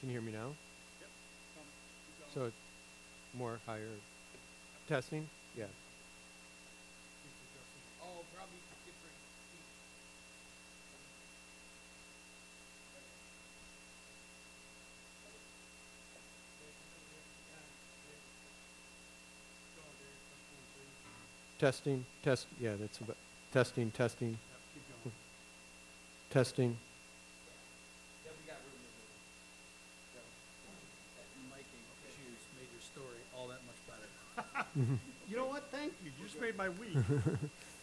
Can you hear me now? So it's more higher. Testing? Yeah. Testing, test, yeah, that's about, testing, testing. Testing. Yeah, we got room to move. So, that miking issues made your story all that much better. You know what? Thank you. You just made my week.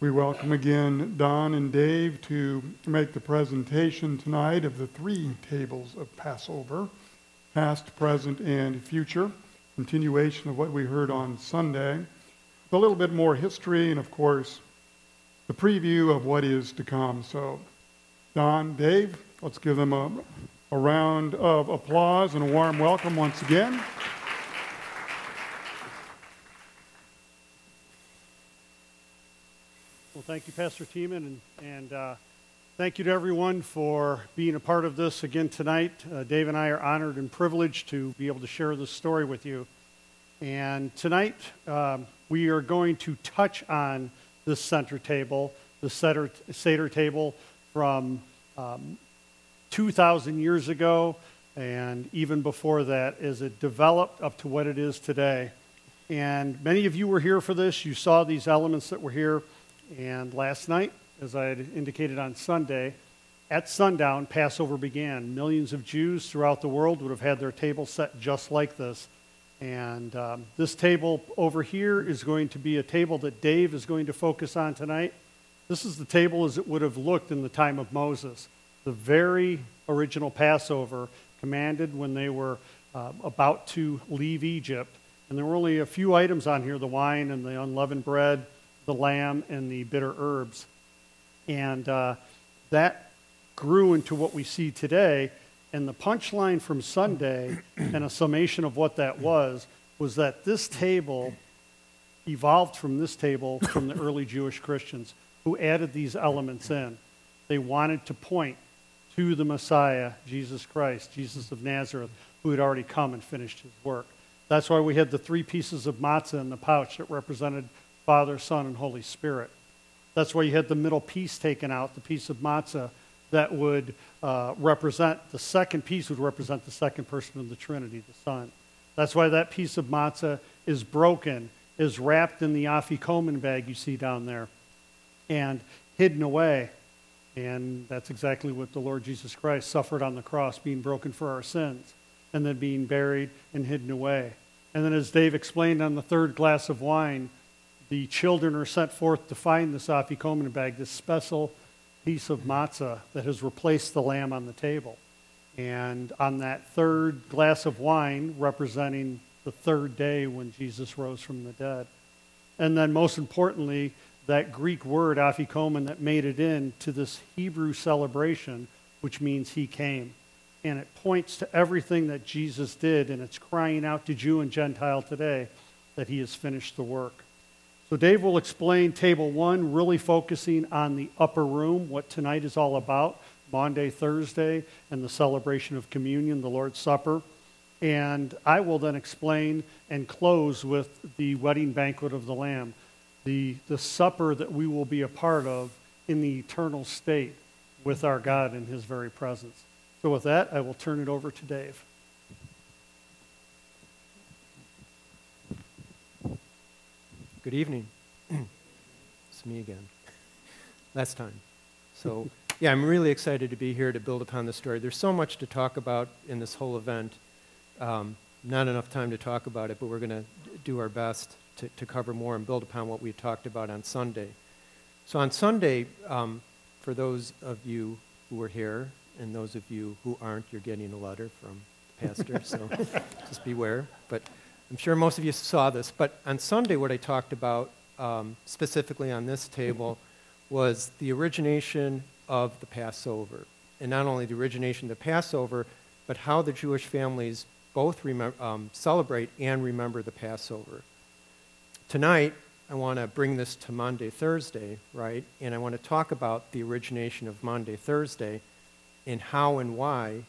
We welcome again Don and Dave to make the presentation tonight of the three tables of Passover, past, present, and future, continuation of what we heard on Sunday, a little bit more history, and of course, the preview of what is to come. So, Don, Dave, let's give them a, a round of applause and a warm welcome once again. Well, thank you, Pastor Teeman, and, and uh, thank you to everyone for being a part of this again tonight. Uh, Dave and I are honored and privileged to be able to share this story with you. And tonight, um, we are going to touch on the center table, the Seder, Seder table from um, 2,000 years ago, and even before that, as it developed up to what it is today. And many of you were here for this. You saw these elements that were here. And last night, as I had indicated on Sunday, at sundown, Passover began. Millions of Jews throughout the world would have had their table set just like this. And um, this table over here is going to be a table that Dave is going to focus on tonight. This is the table as it would have looked in the time of Moses. The very original Passover commanded when they were uh, about to leave Egypt. And there were only a few items on here the wine and the unleavened bread, the lamb, and the bitter herbs. And uh, that grew into what we see today. And the punchline from Sunday and a summation of what that was was that this table evolved from this table from the early Jewish Christians who added these elements in. They wanted to point to the Messiah, Jesus Christ, Jesus of Nazareth, who had already come and finished his work. That's why we had the three pieces of matzah in the pouch that represented Father, Son, and Holy Spirit. That's why you had the middle piece taken out, the piece of matzah that would uh, represent, the second piece would represent the second person of the Trinity, the Son. That's why that piece of matzah is broken, is wrapped in the afikomen bag you see down there, and hidden away. And that's exactly what the Lord Jesus Christ suffered on the cross, being broken for our sins, and then being buried and hidden away. And then, as Dave explained on the third glass of wine, the children are sent forth to find this afikomen bag, this special piece of matzah that has replaced the lamb on the table. And on that third glass of wine, representing the third day when Jesus rose from the dead. And then, most importantly, that Greek word, afikomen, that made it into this Hebrew celebration, which means he came. And it points to everything that Jesus did, and it's crying out to Jew and Gentile today that he has finished the work. So, Dave will explain table one, really focusing on the upper room, what tonight is all about Maundy, Thursday, and the celebration of communion, the Lord's Supper. And I will then explain and close with the wedding banquet of the Lamb, the, the supper that we will be a part of in the eternal state with our God in his very presence. So, with that, I will turn it over to Dave. Good evening. it's me again. last time. So, yeah, I'm really excited to be here to build upon the story. There's so much to talk about in this whole event. Um, not enough time to talk about it, but we're going to do our best to, to cover more and build upon what we talked about on Sunday. So, on Sunday, um, for those of you who were here and those of you who aren't, you're getting a letter from the pastor, so just beware. But I'm sure most of you saw this. But on Sunday, what I talked about um, specifically on this table was the origination of the Passover. And not only the origination of the Passover, but how the Jewish families both remem- um, celebrate and remember the Passover. Tonight, I want to bring this to Maundy, Thursday, right? And I want to talk about the origination of Maundy, Thursday, and how and why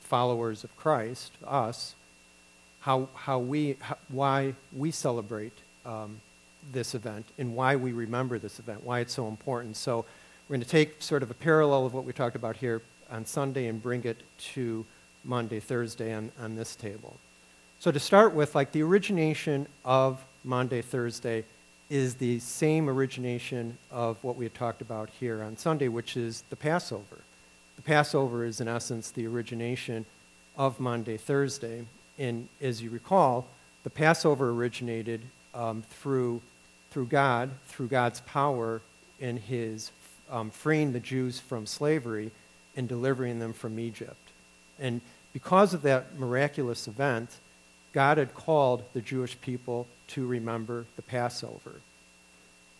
followers of Christ, us, how, how we, how, why we celebrate um, this event and why we remember this event, why it's so important. So we're going to take sort of a parallel of what we talked about here on Sunday and bring it to Maundy, Thursday on, on this table. So to start with, like the origination of Maundy, Thursday is the same origination of what we had talked about here on Sunday, which is the Passover. The Passover is, in essence, the origination of Maundy, Thursday. And as you recall, the Passover originated um, through, through God, through God's power in his um, freeing the Jews from slavery and delivering them from Egypt. And because of that miraculous event, God had called the Jewish people to remember the Passover.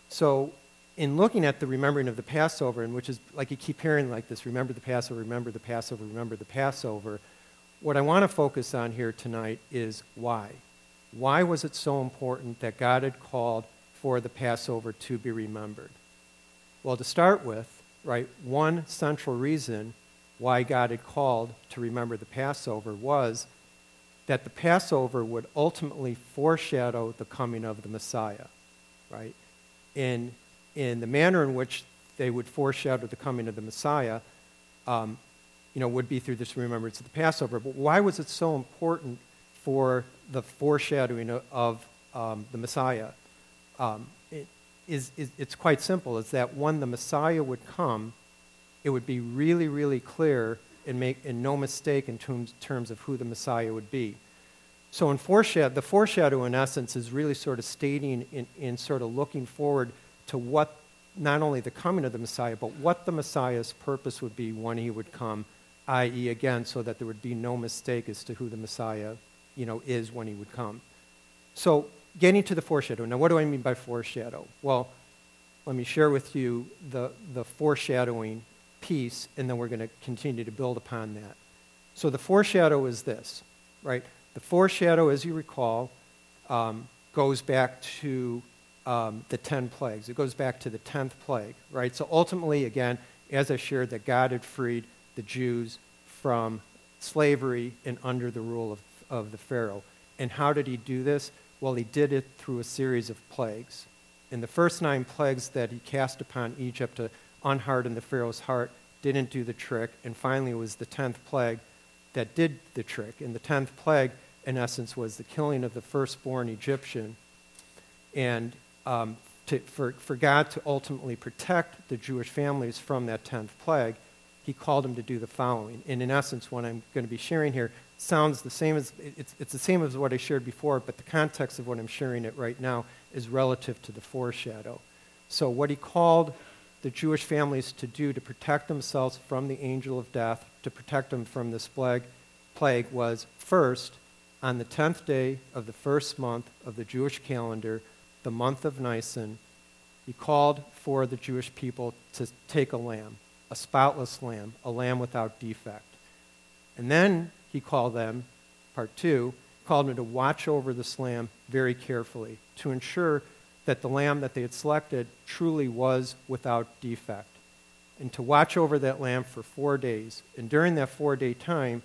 So, in looking at the remembering of the Passover, and which is like you keep hearing like this remember the Passover, remember the Passover, remember the Passover, what I want to focus on here tonight is why. Why was it so important that God had called for the Passover to be remembered? Well, to start with, right, one central reason why God had called to remember the Passover was that the Passover would ultimately foreshadow the coming of the Messiah, right? In, in the manner in which they would foreshadow the coming of the Messiah, um, you know, would be through this remembrance of the Passover. But why was it so important for the foreshadowing of, um, the Messiah? Um, it is, is, it's quite simple. Is that when the Messiah would come, it would be really, really clear and make and no mistake in terms, terms of who the Messiah would be. So in foreshadow, the foreshadow in essence is really sort of stating in, in sort of looking forward to what not only the coming of the Messiah, but what the Messiah's purpose would be when he would come, i.e., again, so that there would be no mistake as to who the Messiah, you know, is when he would come. So getting to the foreshadow. Now, what do I mean by foreshadow? Well, let me share with you the, the foreshadowing piece, and then we're going to continue to build upon that. So the foreshadow is this, right? The foreshadow, as you recall, um, goes back to um, the ten plagues. It goes back to the tenth plague, right? So ultimately, again, as I shared, that God had freed the Jews from slavery and under the rule of, of the Pharaoh. And how did he do this? Well, he did it through a series of plagues. In the first nine plagues that he cast upon Egypt to unharden the Pharaoh's heart didn't do the trick. And finally, it was the tenth plague that did the trick. And the tenth plague, in essence, was the killing of the firstborn Egyptian. And um, to, for, for God to ultimately protect the Jewish families from that tenth plague, he called him to do the following. And in essence, what I'm going to be sharing here sounds the same as it's, it's the same as what I shared before, but the context of what I'm sharing it right now is relative to the foreshadow. So, what he called the Jewish families to do to protect themselves from the angel of death, to protect them from this plague, plague was first, on the 10th day of the first month of the Jewish calendar, the month of Nisan, he called for the Jewish people to take a lamb, a spotless lamb, a lamb without defect. And then he called them, part two, called them to watch over this lamb very carefully to ensure that the lamb that they had selected truly was without defect. And to watch over that lamb for four days. And during that four day time,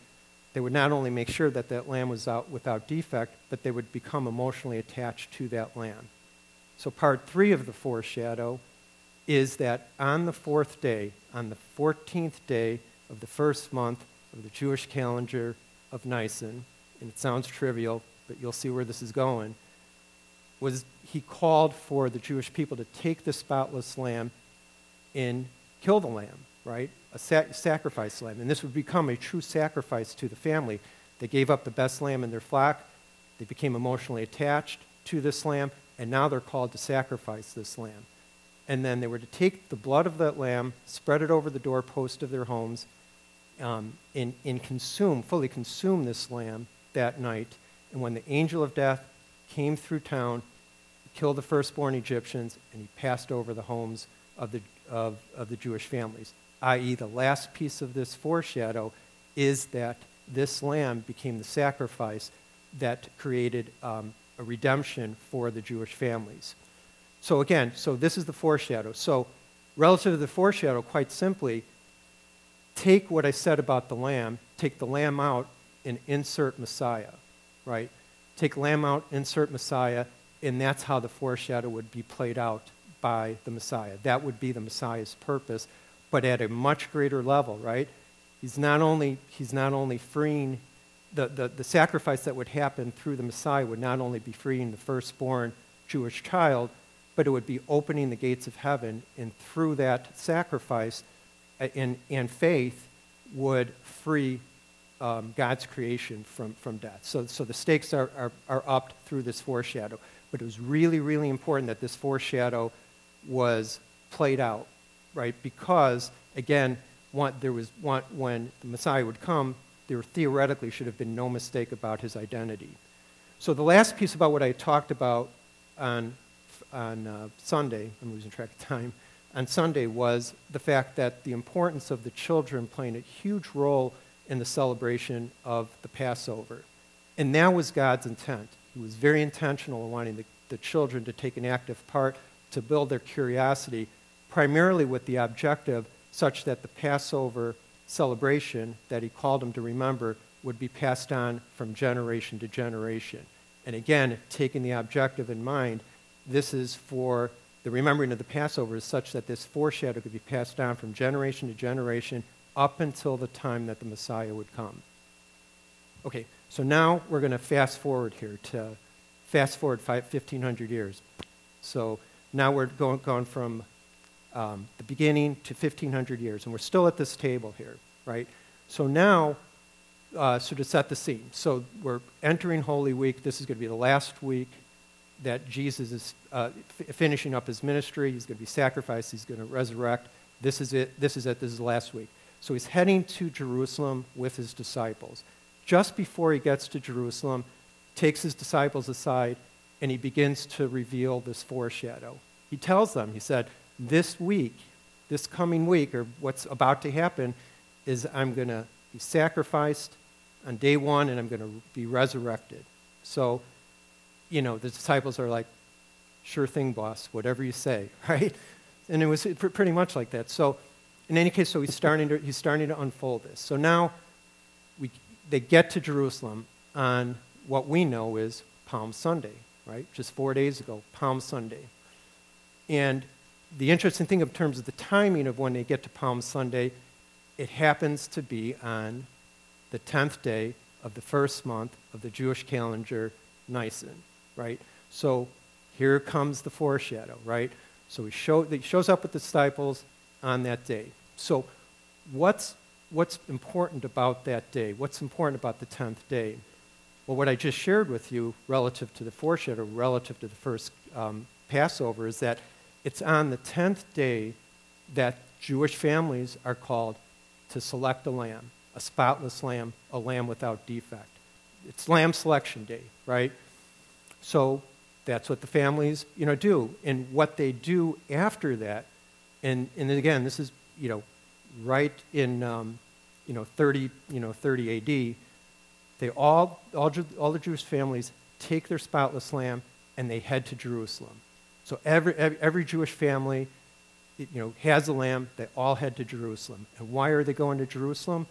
they would not only make sure that that lamb was out without defect, but they would become emotionally attached to that lamb. So, part three of the foreshadow is that on the fourth day, on the 14th day of the first month of the Jewish calendar of Nisan, and it sounds trivial, but you'll see where this is going, was he called for the Jewish people to take the spotless lamb and kill the lamb, right? A sac- sacrifice lamb. And this would become a true sacrifice to the family. They gave up the best lamb in their flock. They became emotionally attached to this lamb, and now they're called to sacrifice this lamb. And then they were to take the blood of that lamb, spread it over the doorpost of their homes, um, and, and consume, fully consume this lamb that night. And when the angel of death came through town, he killed the firstborn Egyptians, and he passed over the homes of the, of, of the Jewish families. I.e., the last piece of this foreshadow is that this lamb became the sacrifice that created um, a redemption for the Jewish families. So again, so this is the foreshadow. So relative to the foreshadow, quite simply, take what I said about the lamb, take the lamb out, and insert Messiah, right? Take lamb out, insert Messiah, and that's how the foreshadow would be played out by the Messiah. That would be the Messiah's purpose, but at a much greater level, right? He's not only, he's not only freeing, the, the, the sacrifice that would happen through the Messiah would not only be freeing the firstborn Jewish child, but it would be opening the gates of heaven, and through that sacrifice uh, and, and faith would free um, God's creation from, from death. So, so the stakes are, are, are upped through this foreshadow. But it was really, really important that this foreshadow was played out, right? Because, again, there was when the Messiah would come, there theoretically should have been no mistake about his identity. So the last piece about what I talked about on, on uh, Sunday, I'm losing track of time, on Sunday was the fact that the importance of the children playing a huge role in the celebration of the Passover. And that was God's intent. He was very intentional in wanting the, the children to take an active part, to build their curiosity, primarily with the objective such that the Passover celebration that he called them to remember would be passed on from generation to generation. And again, taking the objective in mind, this is for the remembering of the Passover is such that this foreshadow could be passed down from generation to generation up until the time that the Messiah would come. Okay, so now we're going to fast forward here to fast forward five, 1,500 years. So now we're going, going from um, the beginning to 1,500 years, and we're still at this table here, right? So now, uh, so to set the scene, so we're entering Holy Week. This is going to be the last week that Jesus is uh, f- finishing up his ministry. He's going to be sacrificed. He's going to resurrect. This is it. This is it. This is last week. So he's heading to Jerusalem with his disciples. Just before he gets to Jerusalem, takes his disciples aside and he begins to reveal this foreshadow. He tells them, he said, This week, this coming week, or what's about to happen, is I'm going to be sacrificed on day one and I'm going to be resurrected. So, you know, the disciples are like, Sure thing, boss, whatever you say, right? And it was pr- pretty much like that. So, in any case, so he's starting to, he's starting to unfold this. So now we, they get to Jerusalem on what we know is Palm Sunday, right? Just four days ago, Palm Sunday. And the interesting thing in terms of the timing of when they get to Palm Sunday, it happens to be on the 10th day of the first month of the Jewish calendar, Nisan, right? So here comes the foreshadow, right? So he, show, he shows up with the disciples on that day. So, what's, what's important about that day? What's important about the 10th day? Well, what I just shared with you relative to the foreshadow, relative to the first um, Passover, is that it's on the 10th day that Jewish families are called to select a lamb, a spotless lamb, a lamb without defect. It's lamb selection day, right? So that's what the families, you know, do. And what they do after that, and, and again, this is, you know, right in, um, you know, 30, you know, 30 AD, they all, all, all the Jewish families take their spotless lamb and they head to Jerusalem. So every, every, every Jewish family, you know, has a lamb. They all head to Jerusalem. And why are they going to Jerusalem?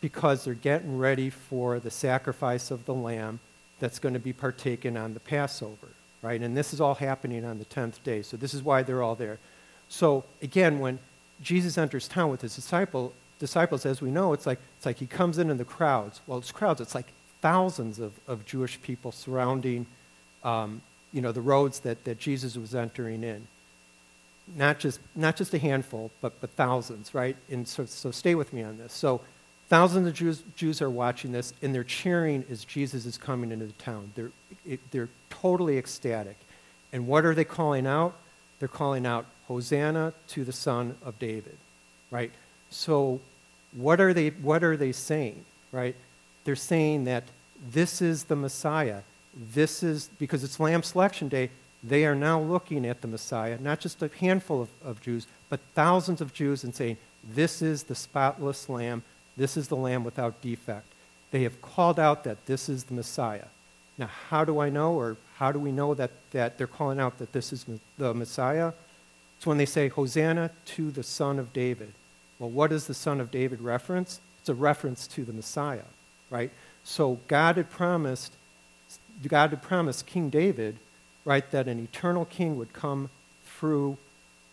Because they're getting ready for the sacrifice of the lamb that's going to be partaken on the Passover, right? And this is all happening on the 10th day. So this is why they're all there. So again, when Jesus enters town with his disciple, disciples, as we know, it's like, it's like he comes in in the crowds. Well, it's crowds. It's like thousands of, of Jewish people surrounding, um, you know, the roads that, that Jesus was entering in. not just, not just a handful, but, but thousands, right? And so, so stay with me on this. So thousands of Jews, Jews are watching this, and they're cheering as Jesus is coming into the town. They're, it, they're totally ecstatic. And what are they calling out? They're calling out, Hosanna to the Son of David, right? So what are they, what are they saying, right? They're saying that this is the Messiah. This is, because it's Lamb Selection Day, they are now looking at the Messiah, not just a handful of, of Jews, but thousands of Jews, and saying, This is the spotless Lamb. This is the Lamb without defect. They have called out that this is the Messiah. Now, how do I know, or how do we know that, that they're calling out that this is the Messiah? It's when they say, Hosanna to the Son of David. Well, what is the Son of David reference? It's a reference to the Messiah, right? So God had promised, God had promised King David, right, that an eternal king would come through,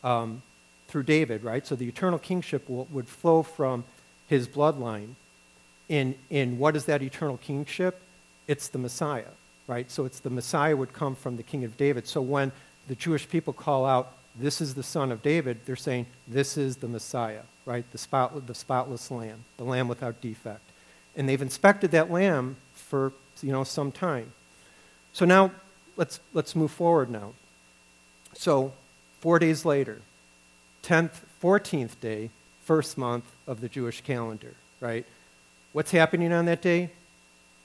um, through David, right? So the eternal kingship will, would flow from his bloodline. In, in what is that eternal kingship? It's the Messiah, right? So it's the Messiah would come from the king of David. So when the Jewish people call out, this is the son of David, they're saying, this is the Messiah, right? The, spot, the spotless lamb, the lamb without defect. And they've inspected that lamb for, you know, some time. So now let's, let's move forward now. So four days later, 10th, 14th day, first month of the Jewish calendar, right? What's happening on that day?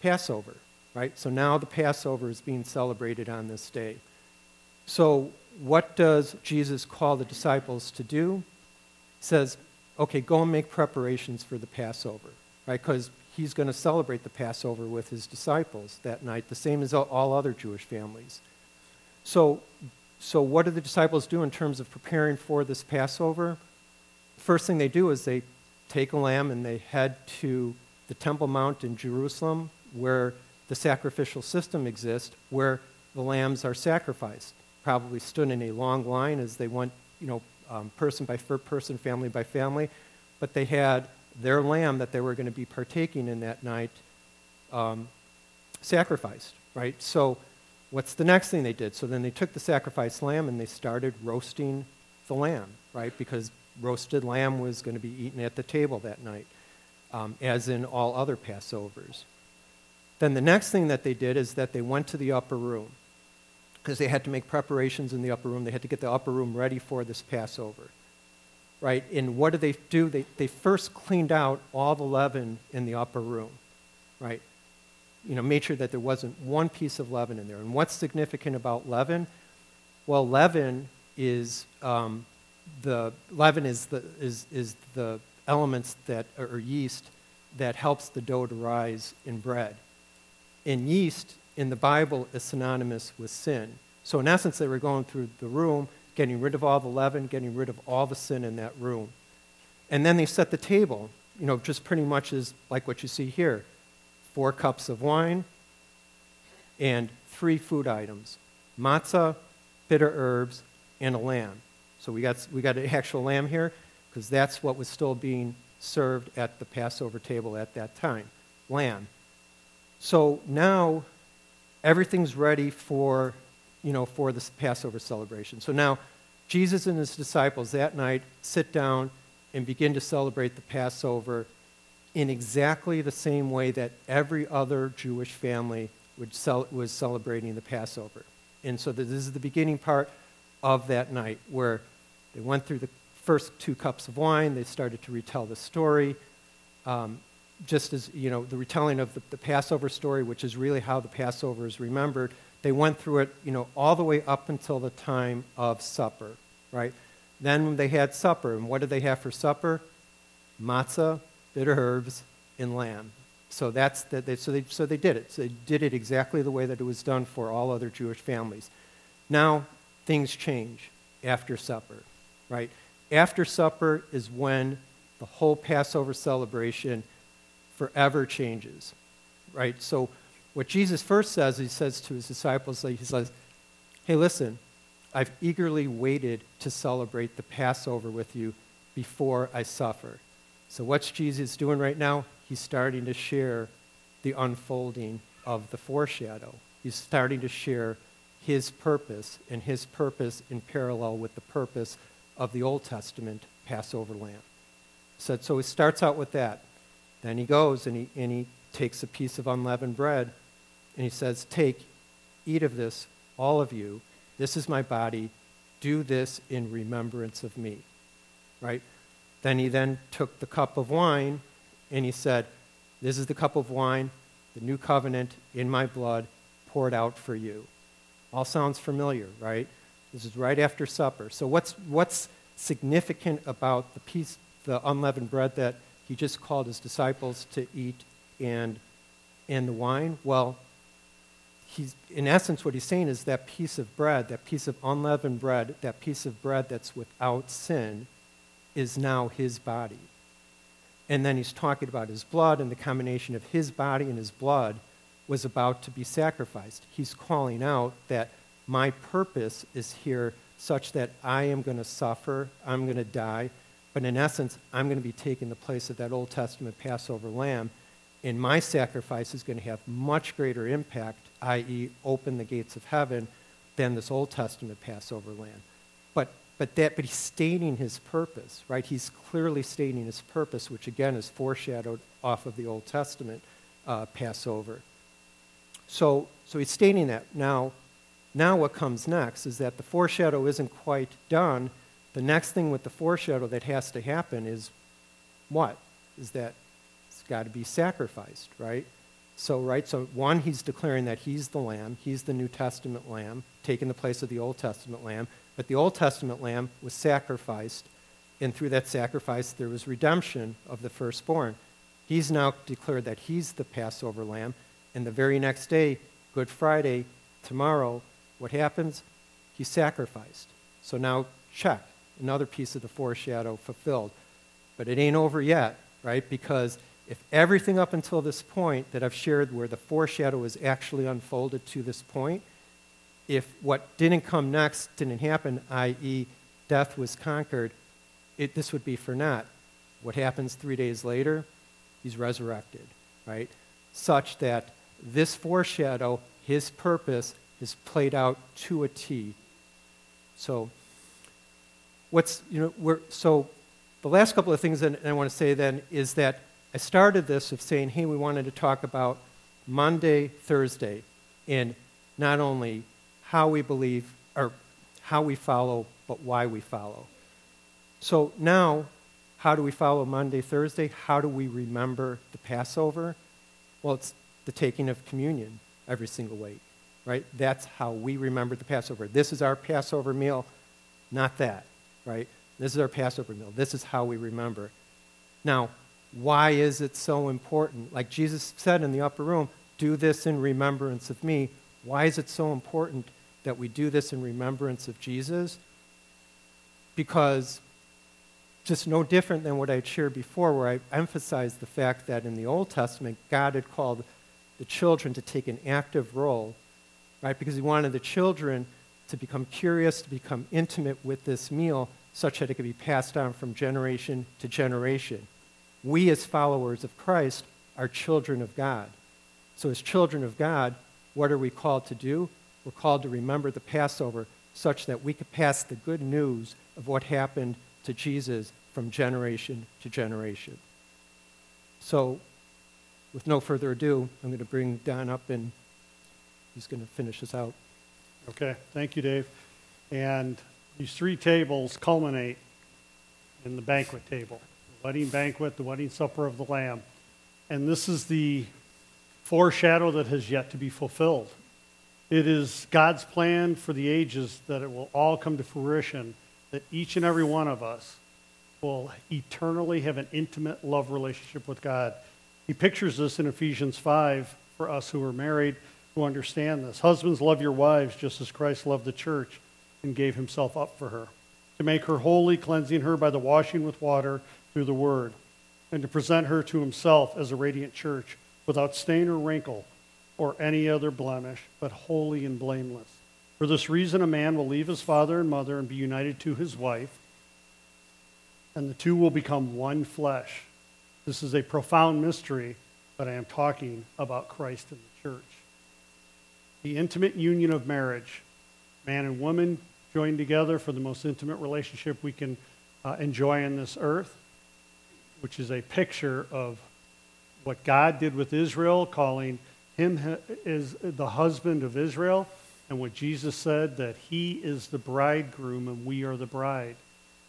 Passover, right? So now the Passover is being celebrated on this day. So what does Jesus call the disciples to do? He says, okay, go and make preparations for the Passover, right? Because he's going to celebrate the Passover with his disciples that night, the same as all other Jewish families. So, so what do the disciples do in terms of preparing for this Passover? First thing they do is they take a lamb and they head to the Temple Mount in Jerusalem, where the sacrificial system exists, where the lambs are sacrificed. Probably stood in a long line as they went, you know, um, person by person, family by family, but they had their lamb that they were going to be partaking in that night um, sacrificed, right? So, what's the next thing they did? So then they took the sacrificed lamb and they started roasting the lamb, right? Because roasted lamb was going to be eaten at the table that night, um, as in all other Passovers. Then the next thing that they did is that they went to the upper room because they had to make preparations in the upper room. They had to get the upper room ready for this Passover right? And what did they do? They, they first cleaned out all the leaven in the upper room, right? You know, made sure that there wasn't one piece of leaven in there. And what's significant about leaven? Well, leaven is um, the leaven is the is is the elements that or yeast that helps the dough to rise in bread. And yeast in the Bible is synonymous with sin. So in essence, they were going through the room getting rid of all the leaven, getting rid of all the sin in that room. And then they set the table, you know, just pretty much as like what you see here four cups of wine and three food items matzah, bitter herbs, and a lamb. So we got, we got an actual lamb here because that's what was still being served at the Passover table at that time lamb. So now everything's ready for you know, for this Passover celebration. So now, Jesus and his disciples that night sit down and begin to celebrate the Passover in exactly the same way that every other Jewish family would cel- was celebrating the Passover. And so this is the beginning part of that night where they went through the first two cups of wine, they started to retell the story. Um, just as, you know, the retelling of the, the Passover story, which is really how the Passover is remembered they went through it, you know, all the way up until the time of supper, right? Then they had supper, and what did they have for supper? Matzah, bitter herbs, and lamb. So that's that. They, so they so they did it. So they did it exactly the way that it was done for all other Jewish families. Now things change after supper, right? After supper is when the whole Passover celebration forever changes, right? So what Jesus first says, he says to his disciples, he says, Hey, listen, I've eagerly waited to celebrate the Passover with you before I suffer. So, what's Jesus doing right now? He's starting to share the unfolding of the foreshadow. He's starting to share his purpose and his purpose in parallel with the purpose of the Old Testament Passover lamb. Said, so he starts out with that. Then he goes and he, and he takes a piece of unleavened bread and he says, Take, eat of this, all of you. This is my body. Do this in remembrance of me. Right? Then he then took the cup of wine and he said, This is the cup of wine, the new covenant in my blood, poured out for you. All sounds familiar, right? This is right after supper. So what's what's significant about the piece, the unleavened bread that he just called his disciples to eat and and the wine? Well, he's in essence what he's saying is that piece of bread, that piece of unleavened bread, that piece of bread that's without sin is now his body. And then he's talking about his blood, and the combination of his body and his blood was about to be sacrificed. He's calling out that my purpose is here such that I am going to suffer, I'm going to die, but in essence, I'm going to be taking the place of that Old Testament Passover lamb, and my sacrifice is going to have much greater impact, i.e., open the gates of heaven, than this Old Testament Passover lamb. But but that but he's stating his purpose, right? He's clearly stating his purpose, which again is foreshadowed off of the Old Testament uh, Passover. So so he's stating that now. Now what comes next is that the foreshadow isn't quite done. The next thing with the foreshadow that has to happen is what? Is that it's got to be sacrificed, right? So, right, so one, he's declaring that he's the lamb, he's the New Testament lamb, taking the place of the Old Testament lamb. But the Old Testament lamb was sacrificed, and through that sacrifice, there was redemption of the firstborn. He's now declared that he's the Passover lamb, and the very next day, Good Friday, tomorrow, what happens? He's sacrificed. So now, check, another piece of the foreshadow fulfilled. But it ain't over yet, right? Because if everything up until this point that I've shared, where the foreshadow is actually unfolded to this point, if what didn't come next didn't happen, i.e., death was conquered, it, this would be for naught. What happens three days later? He's resurrected, right? Such that this foreshadow, his purpose, is played out to a T. So, what's, you know, we're, so the last couple of things that I want to say then is that I started this of saying, hey, we wanted to talk about Maundy, Thursday, and not only how we believe, or how we follow, but why we follow. So now, how do we follow Maundy, Thursday? How do we remember the Passover? Well, it's the taking of communion every single week, right? That's how we remember the Passover. This is our Passover meal, not that, right? This is our Passover meal. This is how we remember. Now, why is it so important? Like Jesus said in the upper room, do this in remembrance of me. Why is it so important that we do this in remembrance of Jesus because just no different than what I shared before, where I emphasized the fact that in the Old Testament, God had called the children to take an active role, right? Because He wanted the children to become curious, to become intimate with this meal, such that it could be passed on from generation to generation. We, as followers of Christ, are children of God. So, as children of God, what are we called to do? we're called to remember the Passover such that we could pass the good news of what happened to Jesus from generation to generation. So, with no further ado, I'm going to bring Don up and he's going to finish us out. Okay, thank you, Dave. And these three tables culminate in the banquet table the wedding banquet, the wedding supper of the Lamb. And this is the foreshadow that has yet to be fulfilled. It is God's plan for the ages that it will all come to fruition, that each and every one of us will eternally have an intimate love relationship with God. He pictures this in Ephesians 5 for us who are married who understand this. Husbands, love your wives just as Christ loved the church and gave himself up for her, to make her holy, cleansing her by the washing with water through the word, and to present her to himself as a radiant church without stain or wrinkle or any other blemish, but holy and blameless. For this reason, a man will leave his father and mother and be united to his wife, and the two will become one flesh. This is a profound mystery, but I am talking about Christ and the church. The intimate union of marriage, man and woman joined together for the most intimate relationship we can uh, enjoy on this earth, which is a picture of what God did with Israel, calling him is the husband of Israel, and what Jesus said that he is the bridegroom and we are the bride.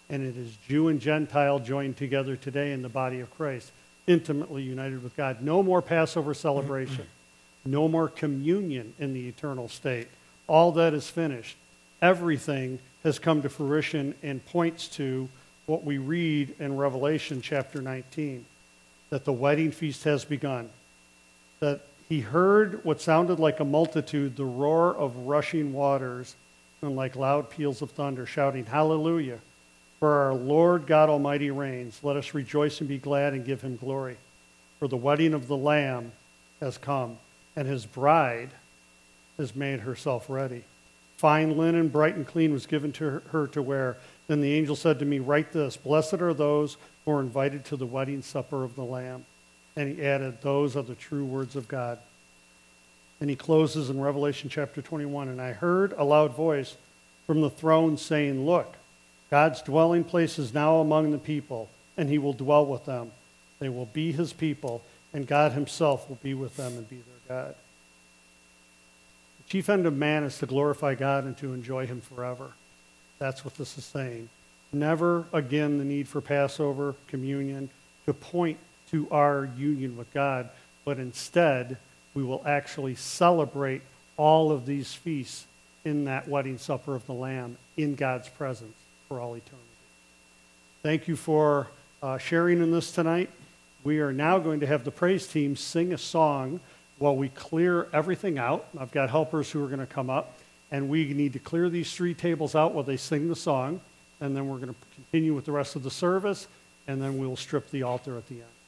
And it is Jew and Gentile joined together today in the body of Christ, intimately united with God. No more Passover celebration, no more communion in the eternal state. All that is finished. Everything has come to fruition and points to what we read in Revelation chapter 19 that the wedding feast has begun. That he heard what sounded like a multitude, the roar of rushing waters, and like loud peals of thunder, shouting, Hallelujah! For our Lord God Almighty reigns. Let us rejoice and be glad and give him glory. For the wedding of the Lamb has come, and his bride has made herself ready. Fine linen, bright and clean, was given to her- to wear. Then the angel said to me, Write this Blessed are those who are invited to the wedding supper of the Lamb. And he added, Those are the true words of God. And he closes in Revelation chapter 21 And I heard a loud voice from the throne saying, Look, God's dwelling place is now among the people, and he will dwell with them. They will be his people, and God himself will be with them and be their God. The chief end of man is to glorify God and to enjoy him forever. That's what this is saying. Never again the need for Passover, communion, to point to our union with God, but instead we will actually celebrate all of these feasts in that wedding supper of the Lamb in God's presence for all eternity. Thank you for uh, sharing in this tonight. We are now going to have the praise team sing a song while we clear everything out. I've got helpers who are going to come up, and we need to clear these three tables out while they sing the song, and then we're going to continue with the rest of the service, and then we'll strip the altar at the end.